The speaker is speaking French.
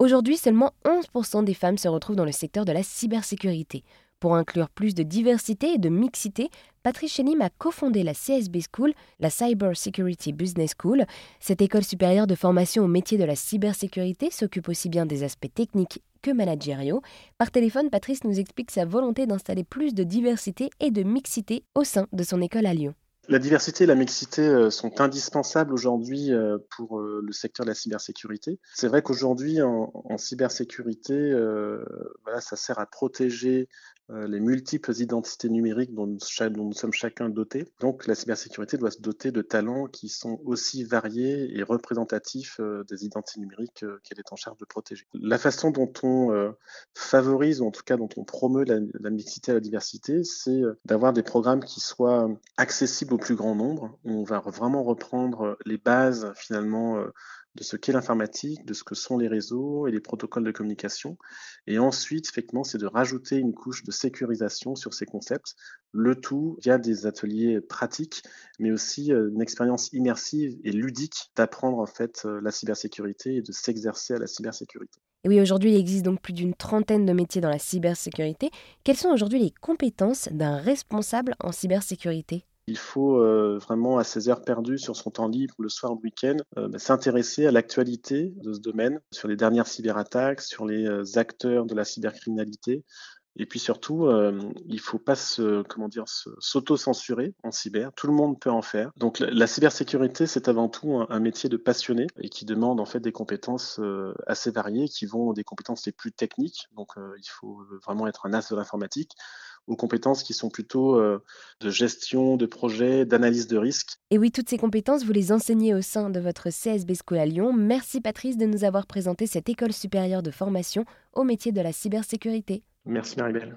Aujourd'hui, seulement 11% des femmes se retrouvent dans le secteur de la cybersécurité. Pour inclure plus de diversité et de mixité, Patrice Chenim a cofondé la CSB School, la Cyber Security Business School. Cette école supérieure de formation au métier de la cybersécurité s'occupe aussi bien des aspects techniques que managériaux. Par téléphone, Patrice nous explique sa volonté d'installer plus de diversité et de mixité au sein de son école à Lyon. La diversité et la mixité euh, sont indispensables aujourd'hui euh, pour euh, le secteur de la cybersécurité. C'est vrai qu'aujourd'hui, en, cybersécurité, voilà, ça sert à protéger les multiples identités numériques dont nous, sommes chacun dotés. Donc la cybersécurité doit se doter de talents qui sont aussi variés et représentatifs des identités numériques qu'elle est en charge de protéger. La façon dont on favorise, ou en tout cas dont on promeut la, mixité et la diversité, c'est d'avoir des programmes qui soient accessibles plus grand nombre. On va vraiment reprendre les bases finalement euh, de ce qu'est l'informatique, de ce que sont les réseaux et les protocoles de communication. Et ensuite, effectivement, c'est de rajouter une couche de sécurisation sur ces concepts, le tout via des ateliers pratiques, mais aussi euh, une expérience immersive et ludique d'apprendre en fait euh, la cybersécurité et de s'exercer à la cybersécurité. Et oui, aujourd'hui, il existe donc plus d'une trentaine de métiers dans la cybersécurité. Quelles sont aujourd'hui les compétences d'un responsable en cybersécurité? Il faut euh, vraiment, à ses heures perdues sur son temps libre, le soir, le week-end, euh, bah, s'intéresser à l'actualité de ce domaine, sur les dernières cyberattaques, sur les euh, acteurs de la cybercriminalité. Et puis surtout, il ne faut pas se, comment dire, s'auto-censurer en cyber. Tout le monde peut en faire. Donc la, cybersécurité, c'est avant tout un, un, métier de passionné et qui demande en fait des compétences assez variées, qui vont des compétences les plus techniques. Donc il faut vraiment être un as de l'informatique aux compétences qui sont plutôt euh, de gestion de projet, d'analyse de risque. Et oui, toutes ces compétences, vous les enseignez au sein de votre CSB School à Lyon. Merci Patrice de nous avoir présenté cette école supérieure de formation au métier de la cybersécurité. Merci Maribel.